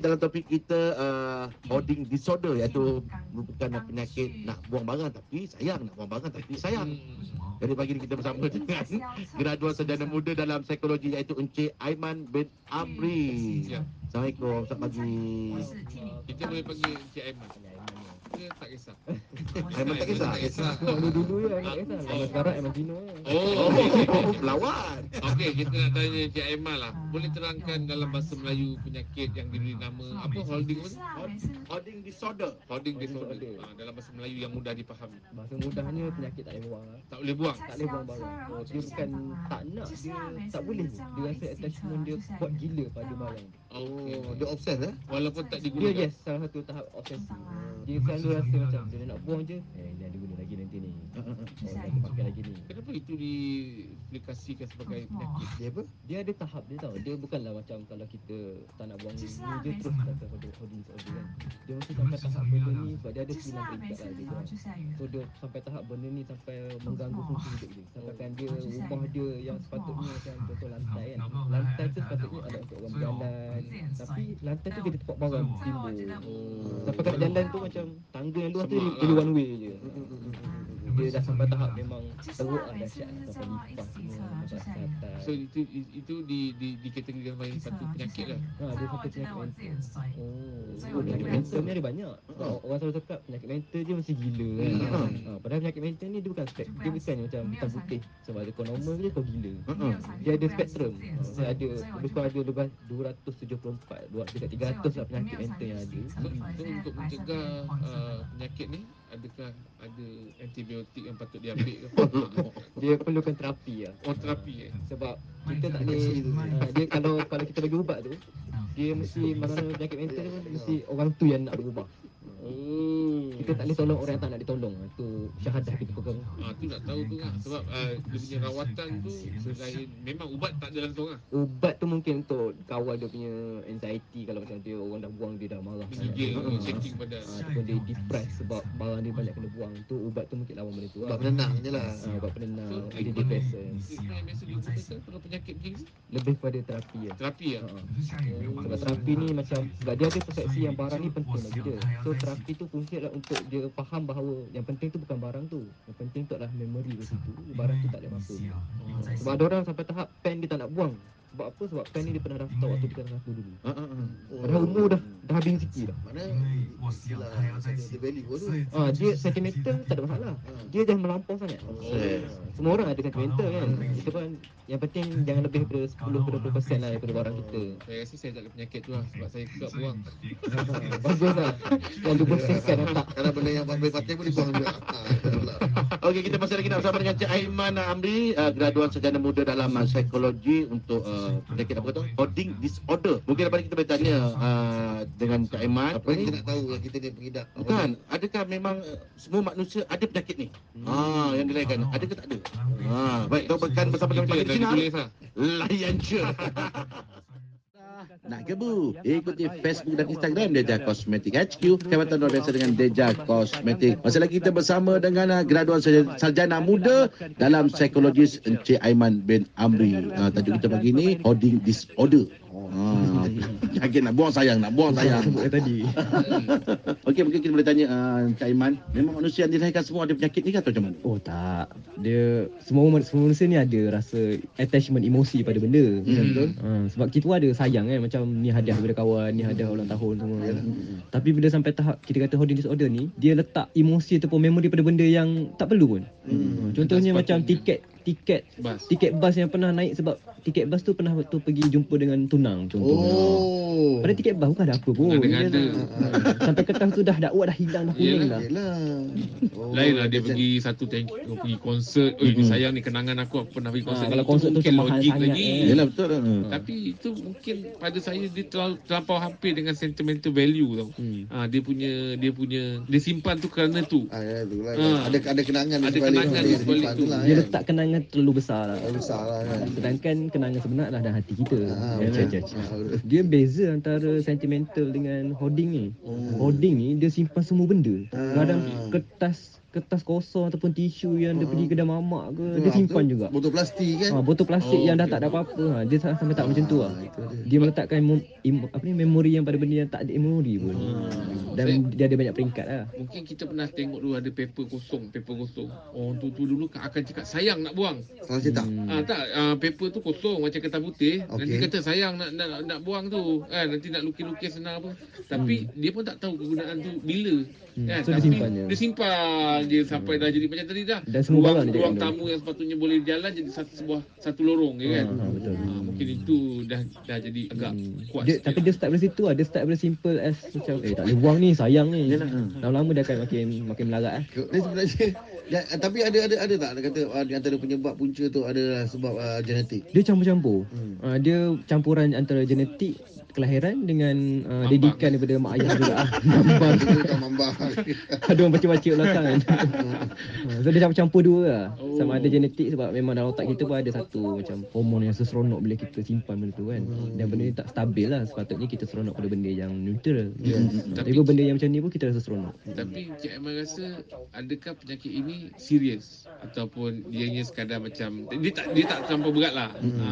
dalam topik kita uh, hoarding disorder iaitu merupakan penyakit nak buang barang tapi sayang nak buang barang tapi sayang. Jadi pagi ni kita bersama dengan graduan sarjana muda dalam psikologi iaitu Encik Aiman bin Amri. Ya. Assalamualaikum, selamat pagi. Kita boleh panggil Encik Aiman. Dia tak kisah. Aiman tak kisah. Tak kisah. Dulu-dulu ya Aiman kisah Zaman sekarang Aiman Tino Oh, Oh, pelawat. Okey, kita nak tanya Encik Aiman lah. Boleh terangkan dalam bahasa Melayu penyakit yang diberi nama apa holding apa? Hoarding disorder. Holding disorder. Ha, dalam bahasa Melayu yang mudah difahami. Bahasa mudahnya penyakit tak boleh buang lah. Tak boleh buang. Tak boleh buang barang oh, Dia bukan tak nak Dia tak boleh Dia rasa attachment dia kuat gila pada barang. Oh, dia obses eh? Walaupun tak Dia digunakan. yes salah satu tahap obsesi Dia selalu rasa macam Dia nak buang je. Eh ni ada guna lagi nanti ni. Oh aku pakai lagi ni. Kenapa itu diaplikasikan sebagai penyakit? Dia apa? Dia ada tahap dia tau. Dia bukanlah macam Kalau kita tak nak buang ni Dia terus kata holding holding disorder kan Dia mesti sampai tahap benda ni Sebab dia ada sembilan peringkat lah dia So dia sampai tahap benda ni Sampai mengganggu fungsi hidup dia. Sampai kan dia Rumah dia yang sepatutnya Macam contoh lantai kan. Lantai tu sepatutnya ada untuk orang berjalan Tapi lantai tu dia tempat barang timbul. Sampai kat jalan tu macam Tangga yang luas tu dia, lah. dia one way je Dia dah sampai tahap memang Teruk lah dahsyat Sampai lipas semua atas So itu itu di di dikategorikan sebagai satu penyakit lah. Ha, dia satu penyakit mental. Oh. Oh, penyakit mental ni ada banyak. Orang selalu cakap penyakit mental je mesti gila kan. Ha. Ha, padahal penyakit mental ni dia bukan spek. Dia bukan macam hitam putih. Sebab ada kau normal je kau gila. Ha. Dia ada spektrum. Saya ada lebih kurang ada lebih 274, dua- dekat 300 lah penyakit mental yang ada. So, untuk mencegah uh, penyakit ni adakah ada antibiotik yang patut diambil ke? Dia perlukan terapi lah. Oh terapi eh. Sebab kita tak boleh ha, dia kalau kalau kita bagi ubat tu dia mesti mana-mana penyakit mental tu mesti orang tu yang nak berubah. Kita tak boleh tolong orang yang tak nak ditolong. Itu syahadah kita pegang. Ah tu nak tahu tu kan sebab uh, dia punya rawatan tu selain memang ubat tak ada langsung ah. Ubat tu mungkin untuk kawal dia punya anxiety kalau macam dia orang dah buang dia dah marah sangat. shaking badan. Ha, ataupun dia depress sebab barang dia banyak kena buang tu ubat tu mungkin lawan benda tu lah. penenang je lah. Ubat penenang, So, dia depression. Treatment yang biasa digunakan kalau penyakit macam ni Lebih pada terapi lah. terapi ah. ha. Sebab terapi ni macam sebab dia ada persepsi yang barang ni penting bagi dia. So terapi tu fungsi adalah untuk dia faham bahawa yang penting tu bukan barang tu. Yang penting tu adalah memory di situ. Barang tu tak boleh masuk. Sebab ada orang sampai tahap pen dia tak nak buang. Sebab apa? Sebab pen ni dia pernah daftar waktu dia tengah satu dulu. Ha, ha, ha. Padahal umur dah dah habis sikit dah. Mana value tu. Ah dia sentimental tak ada masalah. Dia dah melampau sangat. Obses. Semua orang ada sentimental kan. Kita pun yang penting jangan lebih daripada 10 ke 20% lah daripada barang kita. Saya rasa saya tak ada penyakit tu lah sebab saya suka buang. Bagus lah. Yang tu bersihkan tak. Kalau benda yang Pak Fatih pun dibuang juga. Ha, itulah. Okey, kita masih lagi nak bersama dengan Cik Aiman Amri, uh, graduan sarjana muda dalam uh, psikologi untuk uh, penyakit apa tu? Hoarding disorder. Mungkin ni kita boleh tanya uh, dengan Cik Aiman. Apa yang kita nak tahu kita ni pengidap? Bukan, adakah memang uh, semua manusia ada penyakit ni? Ha, yang dilahirkan. Ada ke tak ada? Ha, baik, akan bersama dengan Sinar. ditulis lah. Layan je. Nak ke bu? Ikuti Facebook dan Instagram Deja Cosmetic HQ. Khidmatan luar biasa dengan Deja Cosmetic. Masih lagi kita bersama dengan uh, graduan sarjana, muda dalam psikologis Encik Aiman bin Amri. Uh, tajuk kita pagi ni Hoarding Disorder. Ha, yakin nak buang sayang, nak buang sayang. Tadi. Okey, mungkin kita boleh tanya uh, Encik Aiman. Memang manusia yang dilahirkan semua ada penyakit ni ke atau macam mana? Oh tak. Dia semua semua manusia ni ada rasa attachment emosi pada benda. Hmm. Betul? Ha, sebab kita ada sayang kan macam ni hadiah daripada kawan, ni hadiah ulang tahun semua. Tapi bila sampai tahap kita kata hoarding disorder ni, dia letak emosi ataupun memori pada benda yang tak perlu pun. Hmm. Contohnya Tak macam tiket tiket Bas. tiket bas yang pernah naik sebab tiket bas tu pernah waktu pergi jumpa dengan tunang contohnya. Oh. Pada tiket bas bukan ada apa pun. Ada-ada. Ha, Sampai kertas tu dah dakwah dah hilang dah kuning dah. Oh, Lain lah dia pergi satu thank you, pergi konsert. Oh, ini sayang ni kenangan aku aku pernah pergi konsert. Ha, kalau konsert tu mungkin logik lagi. eh. Yelah betul lah. Tapi itu mungkin pada saya dia terlalu terlampau hampir dengan sentimental value tau. Hmm. Ha, dia punya dia punya dia simpan tu kerana tu. Ah, ya, tu lah. Ah. Ada ada kenangan di Ada kenangan dia di sebalik tu. lah, Dia kan. letak kenangan terlalu besar lah. Terlalu besar lah kan. Sedangkan kenangan sebenar adalah dalam hati kita. Ah, Ya, cik. Ah, Dia beza antara sentimental dengan hoarding ni. Hmm. Hoarding ni dia simpan semua benda. Ah. Kadang kertas kertas kosong ataupun tisu yang dia pergi kedai mamak ke, dia simpan betul. juga. Botol plastik kan. Ha, botol plastik Oh, yang dah okey. tak ada apa-apa. Ha, dia sa- sampai tak macam tu lah. Ah, dia. Dia meletakkan mem- im- apa ni memori yang pada benda yang tak ada memori pun. Hmm. Dan dia ada banyak peringkat lah. Mungkin kita pernah tengok dulu ada paper kosong, paper kosong. Orang tu tu dulu akan cakap sayang nak buang. Salah cetak. Hmm. Ah tak, ah, paper tu kosong macam kertas putih. Okey. Nanti kata sayang nak nak nak buang tu. Kan nanti nak lukis-lukis senang apa. Tapi dia pun tak tahu kegunaan tu bila. Hmm. Kan? So, dia Tapi simpan je. Dia simpan je sampai dah jadi macam tadi dah. Dan semua ruang, dia ruang tamu yang sepatutnya boleh jalan jadi satu sebuah satu lorong ya kan. Ha, ha, betul. Ah, mungkin itu dah dah jadi agak Hmm. kuat. Dia, tapi dia start dari situ lah. Dia start dari simple as macam eh tak boleh buang ni, sayang ni. Ha. Lama-lama dia akan makin makin melarat eh. Dia sebenarnya ya, tapi ada ada ada tak dia kata uh, di antara penyebab punca tu adalah sebab uh, genetik. Dia campur-campur. Hmm. Uh, dia campuran antara genetik kelahiran dengan uh, Mambang. didikan daripada mak ayah juga ah. Mambang. Dia. Ada orang baca-baca belakang kan. Ha, so dia campur-campur dua lah. Oh. Sama ada genetik sebab memang dalam otak kita pun ada satu macam hormon yang seseronok bila kita simpan benda tu kan. Dan benda ni tak stabil lah. Sepatutnya kita seronok pada benda yang neutral. Yes. Tapi pun benda yang macam ni pun kita rasa seronok. Tapi Cik Aiman rasa adakah penyakit ini serius ataupun dianya sekadar macam dia tak dia tak terlampau berat lah. Ha,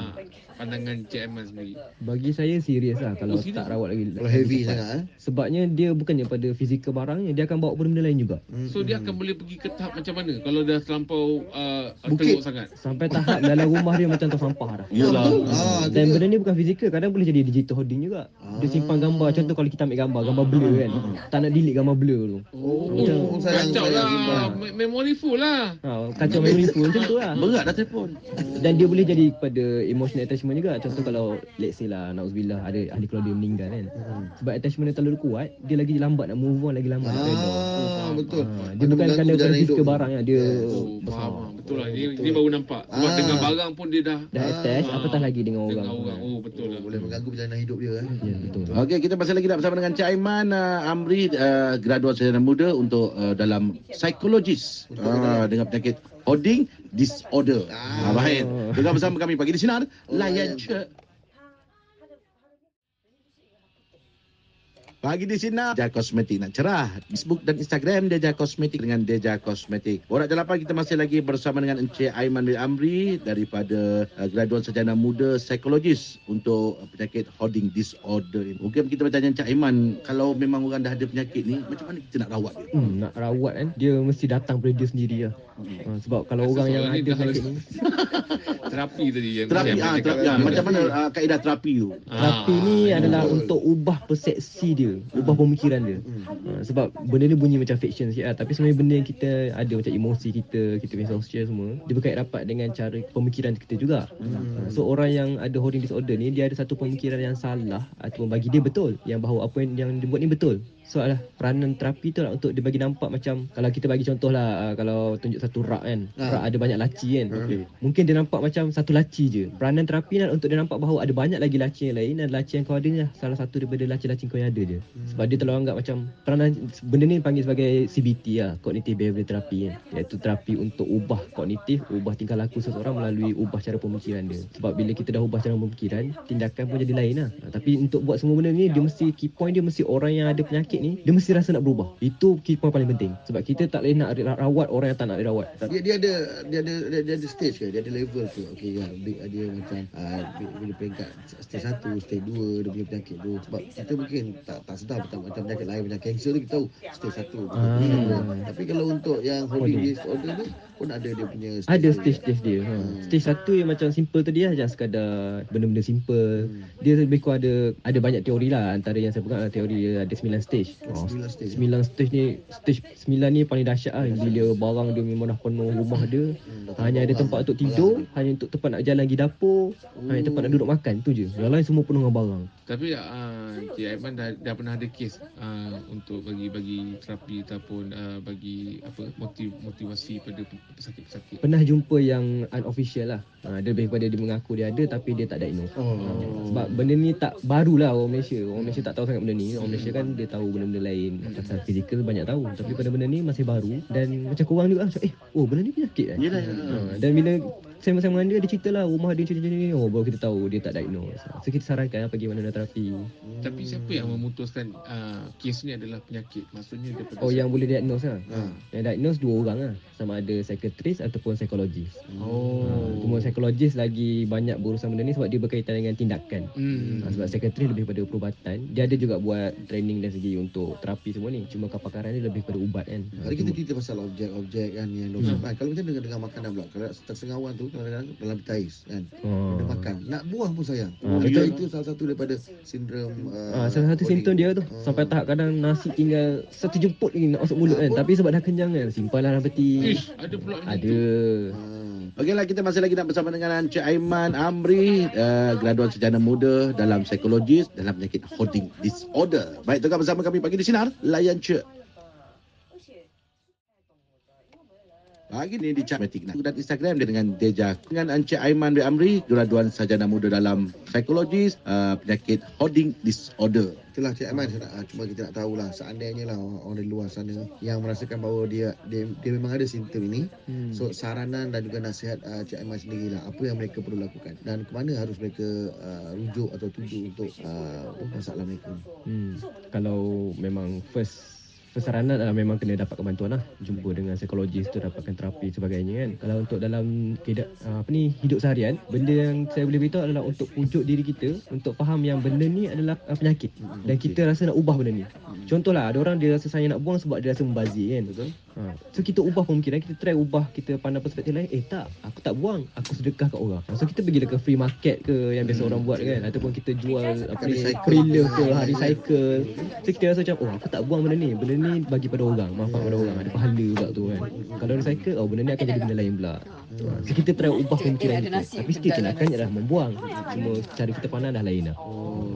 pandangan Cik Aiman sendiri. Bagi saya serius lah kalau Oh, tak rawat lagi. Kalau heavy sangat eh. Sebabnya dia bukannya pada fizikal barangnya, dia akan bawa benda-benda lain juga. So dia akan boleh pergi ke tahap macam mana kalau dah terlampau uh, teruk sangat. Sampai tahap dalam rumah dia macam tong sampah dah. Yalah. Ah, tu Dan dia. benda ni bukan fizikal, kadang boleh jadi digital hoarding juga. Dia simpan gambar, contoh kalau kita ambil gambar, gambar blur kan. Tak nak delete gambar blur tu. Oh, Oh, sayang, kacau lah. Memory full lah. Ha, kacau memory full macam tu lah. Berat dah telefon. Dan dia boleh jadi pada emotional attachment juga. Contoh kalau let's say lah, na'udzubillah ada ahli keluarga yang meninggal kan. Sebab attachment dia terlalu kuat, dia lagi lambat nak move on, lagi lambat nak. Ah, betul. Ha, dia bukan kerana pada fizikal barang dia Oh, besar. faham. lah. Betul lah. Ini, ini baru nampak. Sebab Ah. dengan barang pun dia dah Dah attach, Ah. apatah lagi dengan orang. dengan orang. Oh, betul lah. Boleh mengganggu perjalanan hidup dia eh. Ya, betul. Okey, kita masih lagi nak bersama dengan Cik Aiman uh, Amri, uh, graduan sarjana muda untuk uh, dalam psikologis uh, dengan penyakit hoarding disorder. Ah, baik. Juga bersama kami pagi di sinar layan je. Pagi di sini Deja Kosmetik nak cerah. Facebook dan Instagram Deja Kosmetik dengan Deja Kosmetik. Borak jalapan kita masih lagi bersama dengan Encik Aiman bin Amri daripada uh, graduan sarjana muda psikologis untuk uh, penyakit hoarding disorder. Mungkin kita bertanya Encik Aiman, kalau memang orang dah ada penyakit ni, macam mana kita nak rawat dia? Hmm, nak rawat kan dia mesti datang pada dia sendiri lah. Ha, sebab kalau Rasa orang yang ada penyakit harus- ni Terapi tadi yang Terapi, yang ah, terapi, ah, macam mana uh, kaedah terapi tu? Terapi ni Ah, adalah betul. untuk ubah persepsi dia, ubah pemikiran dia. Ha, sebab benda ni bunyi macam fiction sikit lah. Tapi sebenarnya benda yang kita ada macam emosi kita, kita punya sosial semua, dia berkait rapat dengan cara pemikiran kita juga. Ha, so orang yang ada hoarding disorder ni, dia ada satu pemikiran yang salah ataupun bagi dia betul. Yang bahawa apa yang, yang dia buat ni betul. So adalah peranan terapi tu lah untuk dia bagi nampak macam kalau kita bagi contoh lah uh, kalau tunjuk satu rak kan. Ah. Rak ada banyak laci kan. Okey. Mungkin dia nampak macam satu laci je. Peranan terapi ni untuk dia nampak bahawa ada banyak lagi laci yang lain dan laci yang kau ada ni lah salah satu daripada laci-laci kau yang ada je. Sebab dia terlalu anggap macam peranan benda ni panggil sebagai CBT lah, Cognitive Behavioral Therapy kan. Iaitu terapi untuk ubah kognitif, ubah tingkah laku seseorang melalui ubah cara pemikiran dia. Sebab bila kita dah ubah cara pemikiran, tindakan pun jadi lain lah. Ha, tapi untuk buat semua benda ni dia mesti key point dia mesti orang yang ada penyakit ni dia mesti rasa nak berubah. Itu key point paling penting. Sebab kita tak boleh nak rawat orang yang tak nak dirawat. Dia dia ada dia ada dia, dia ada stage ke? Dia ada level ke? Okey ya, big dia macam uh, bila peringkat stage 1, stage 2 dia punya penyakit tu. Sebab kita mungkin tak tak sedar macam macam penyakit lain macam kanser tu kita tahu stage 1. Ah. Tapi kalau untuk yang holding Hoarding. disorder tu pun ada dia punya Ada dia. stage-stage dia. Ha. Stage satu yang macam simple tadi lah. Just sekadar benda-benda simple. Hmm. Dia lebih kurang ada ada banyak teori lah. Antara yang saya pegang teori dia ada 9 stage. Oh, sembilan stage. 9 stage ni, stage 9 ni paling dahsyat lah. Bila barang dia memang dah penuh rumah dia. Hmm, Hanya ada tempat untuk tidur, hanya untuk tempat nak jalan pergi dapur, hanya tempat nak duduk makan. Tu je. Yang lain semua penuh dengan barang. Tapi uh, Cik Aiman dah, dah pernah ada kes uh, untuk bagi-bagi terapi ataupun uh, bagi apa motiv, motivasi pada pesakit-pesakit. Pernah jumpa yang unofficial lah. Ha, dia lebih kepada dia mengaku dia ada tapi dia tak diagnose. Oh. Sebab benda ni tak baru lah orang Malaysia. Orang Malaysia tak tahu sangat benda ni. Orang Malaysia kan dia tahu benda-benda lain. Pasal fizikal banyak tahu. Tapi pada benda ni masih baru. Dan macam korang juga macam eh oh benda ni penyakit kan. Yelah, Ha, dan bila sembang-sembang dengan dia, dia cerita lah rumah dia macam ni. Oh, baru kita tahu dia tak diagnose. So kita sarankan lah pergi mana terapi. Tapi siapa yang memutuskan uh, kes ni adalah penyakit? Maksudnya daripada Oh, yang boleh diagnose lah. Ha. Yang diagnose dua orang lah. Sama ada psikiatris ataupun psikologis. Oh. Ha, cuma psikologis lagi banyak berurusan benda ni sebab dia berkaitan dengan tindakan. Hmm. Ha, sebab psikiatris lebih pada perubatan. Dia ada juga buat training dari segi untuk terapi semua ni. Cuma kepakaran dia lebih pada ubat kan. Hari kita cerita pasal objek-objek kan yang hmm. Kalau macam dengan, dengan makanan pula Kalau tersengawan tu kadang-kadang dalam tais kan Oh. Dia makan Nak buang pun sayang Ah, Betul betul. itu salah satu daripada sindrom Ah, salah satu simptom dia tu Ah. Sampai tahap kadang nasi tinggal Satu jemput lagi nak masuk mulut kan Tapi sebab dah kenyang kan Simpan lah dalam peti Ish, ada pula Ada tu. Okeylah kita masih lagi nak bersama dengan Encik Aiman Amri uh, graduan sarjana muda dalam psikologis dalam penyakit hoarding disorder. Baik tengah bersama kami pagi di sinar layan cek. Pagi ni di Chatmatic dan Instagram dia dengan Deja dengan Encik Aiman bin Amri graduan sarjana muda dalam psikologis uh, penyakit hoarding disorder. Itulah Cik Aiman saya nak, ah, cuma kita nak tahulah seandainya lah orang, orang dari luar sana yang merasakan bahawa dia dia, dia memang ada simptom ini hmm. So saranan dan juga nasihat uh, Cik Aiman sendirilah apa yang mereka perlu lakukan dan ke mana harus mereka uh, rujuk atau tuju untuk uh, masalah mereka hmm. Kalau memang first First saranan adalah memang kena dapatkan bantuan lah. Jumpa dengan psikologis tu dapatkan terapi sebagainya kan. Kalau untuk dalam kehidup, apa ni hidup seharian Benda yang saya boleh beritahu adalah untuk pujuk diri kita Untuk faham yang benda ni adalah uh, penyakit. Dan kita rasa nak ubah benda ni. Contohlah ada orang dia rasa sayang nak buang sebab dia rasa membazir kan Betul? Ha. So kita ubah pemikiran Kita try ubah kita pandang perspektif lain. Eh tak. Aku tak buang. Aku sedekah kat orang. So kita pergi ke free market ke Yang biasa orang buat kan. Ataupun kita jual apa ni Recycle. Ke ha, Recycle. So kita rasa macam Oh aku tak buang benda ni. Benda ni bagi pada orang. Manfaat pada orang. Ada pahala pula tu kan. Kalau recycle Oh benda ni akan jadi benda lain pula ha. So kita try ubah pemikiran kita Tapi still tindakannya adalah membuang Cuma cara kita pandang dah lain lah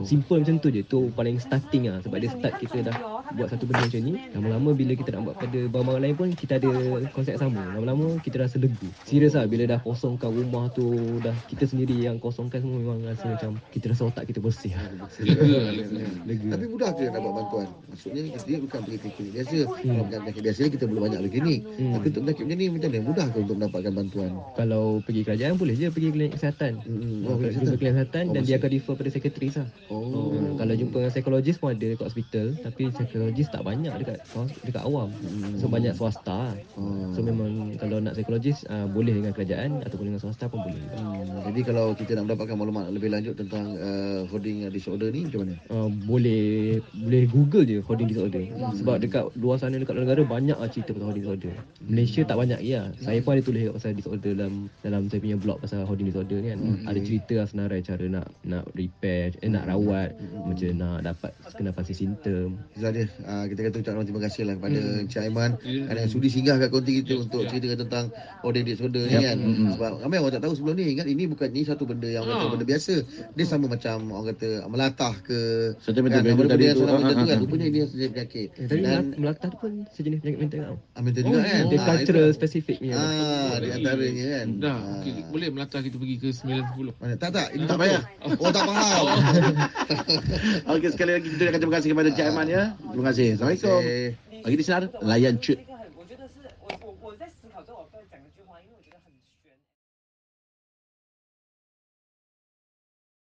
Simple macam tu je Tu paling starting lah Sebab dia start kita dah Buat satu benda macam ni Lama-lama bila kita nak buat pada barang-barang lain pun Kita ada konsep sama Lama-lama kita rasa legu Serius lah Bila dah kosongkan rumah tu Dah kita sendiri yang kosongkan semua Memang rasa macam Kita rasa otak kita bersih lah Lega lega. Lega Tapi mudah ke nak dapat bantuan? Maksudnya kita sendiri bukan pergi ke klinik biasa. Kalau macam penyakit biasa ni kita belum banyak pergi klinik. Hmm. Tapi untuk penyakit macam ni macam mana? Mudah ke untuk mendapatkan bantuan? Kalau pergi kerajaan boleh je pergi klinik kesihatan Hmm. Oh, klinik kesihatan? klinik kesihatan Oh, dan dia akan refer pada psikiatris lah. Oh. Oh. Kalau jumpa dengan psikologis pun ada dekat hospital tapi psikologis tak banyak dekat dekat awam. Hmm. So banyak swasta. Oh. So memang kalau nak psikologis uh, boleh dengan kerajaan ataupun dengan swasta pun boleh. Hmm, jadi kalau kita nak mendapatkan maklumat lebih lanjut tentang uh, hoarding disorder ni macam mana? Uh, boleh boleh google je hoarding disorder sebab dekat luar sana dekat luar negara banyak lah cerita pasal hoarding disorder Malaysia tak banyak ya saya pun ada tulis pasal disorder dalam dalam saya punya blog pasal hoarding disorder ni kan ada cerita lah senarai cara nak nak repair eh nak rawat macam nak dapat kenapa si simptom dia. Uh, kita kata ucapkan terima kasih lah kepada Hmm. Encik Aiman kerana yang sudi singgah kat konti kita untuk ceritakan tentang hoarding disorder ni Yap. kan. Mm-mm. Sebab ramai orang tak tahu sebelum ni. Ingat ini bukan ni satu benda yang orang kata Ah. benda biasa. Dia sama macam orang kata melatah ke Sentimental kan, value benda-benda tadi yang tu. salah benda Ah, tu ah, kan. ah. Rupanya dia sejenis penyakit. eh, tapi Dan melat- melatah tu pun sejenis penyakit mental tau Ambil Oh, juga kan. dia Ah, cultural itu. spesifik ni Ah, di antaranya kan. Dah, Ah. okay, boleh melata kita pergi ke 9.10. Mana? Tak tak, ini Tak payah. Oh tak faham. Okey sekali lagi kita ucapkan terima kasih kepada Encik Aiman ya. Terima kasih. Assalamualaikum. Eh, Pagi di sinar layan cek.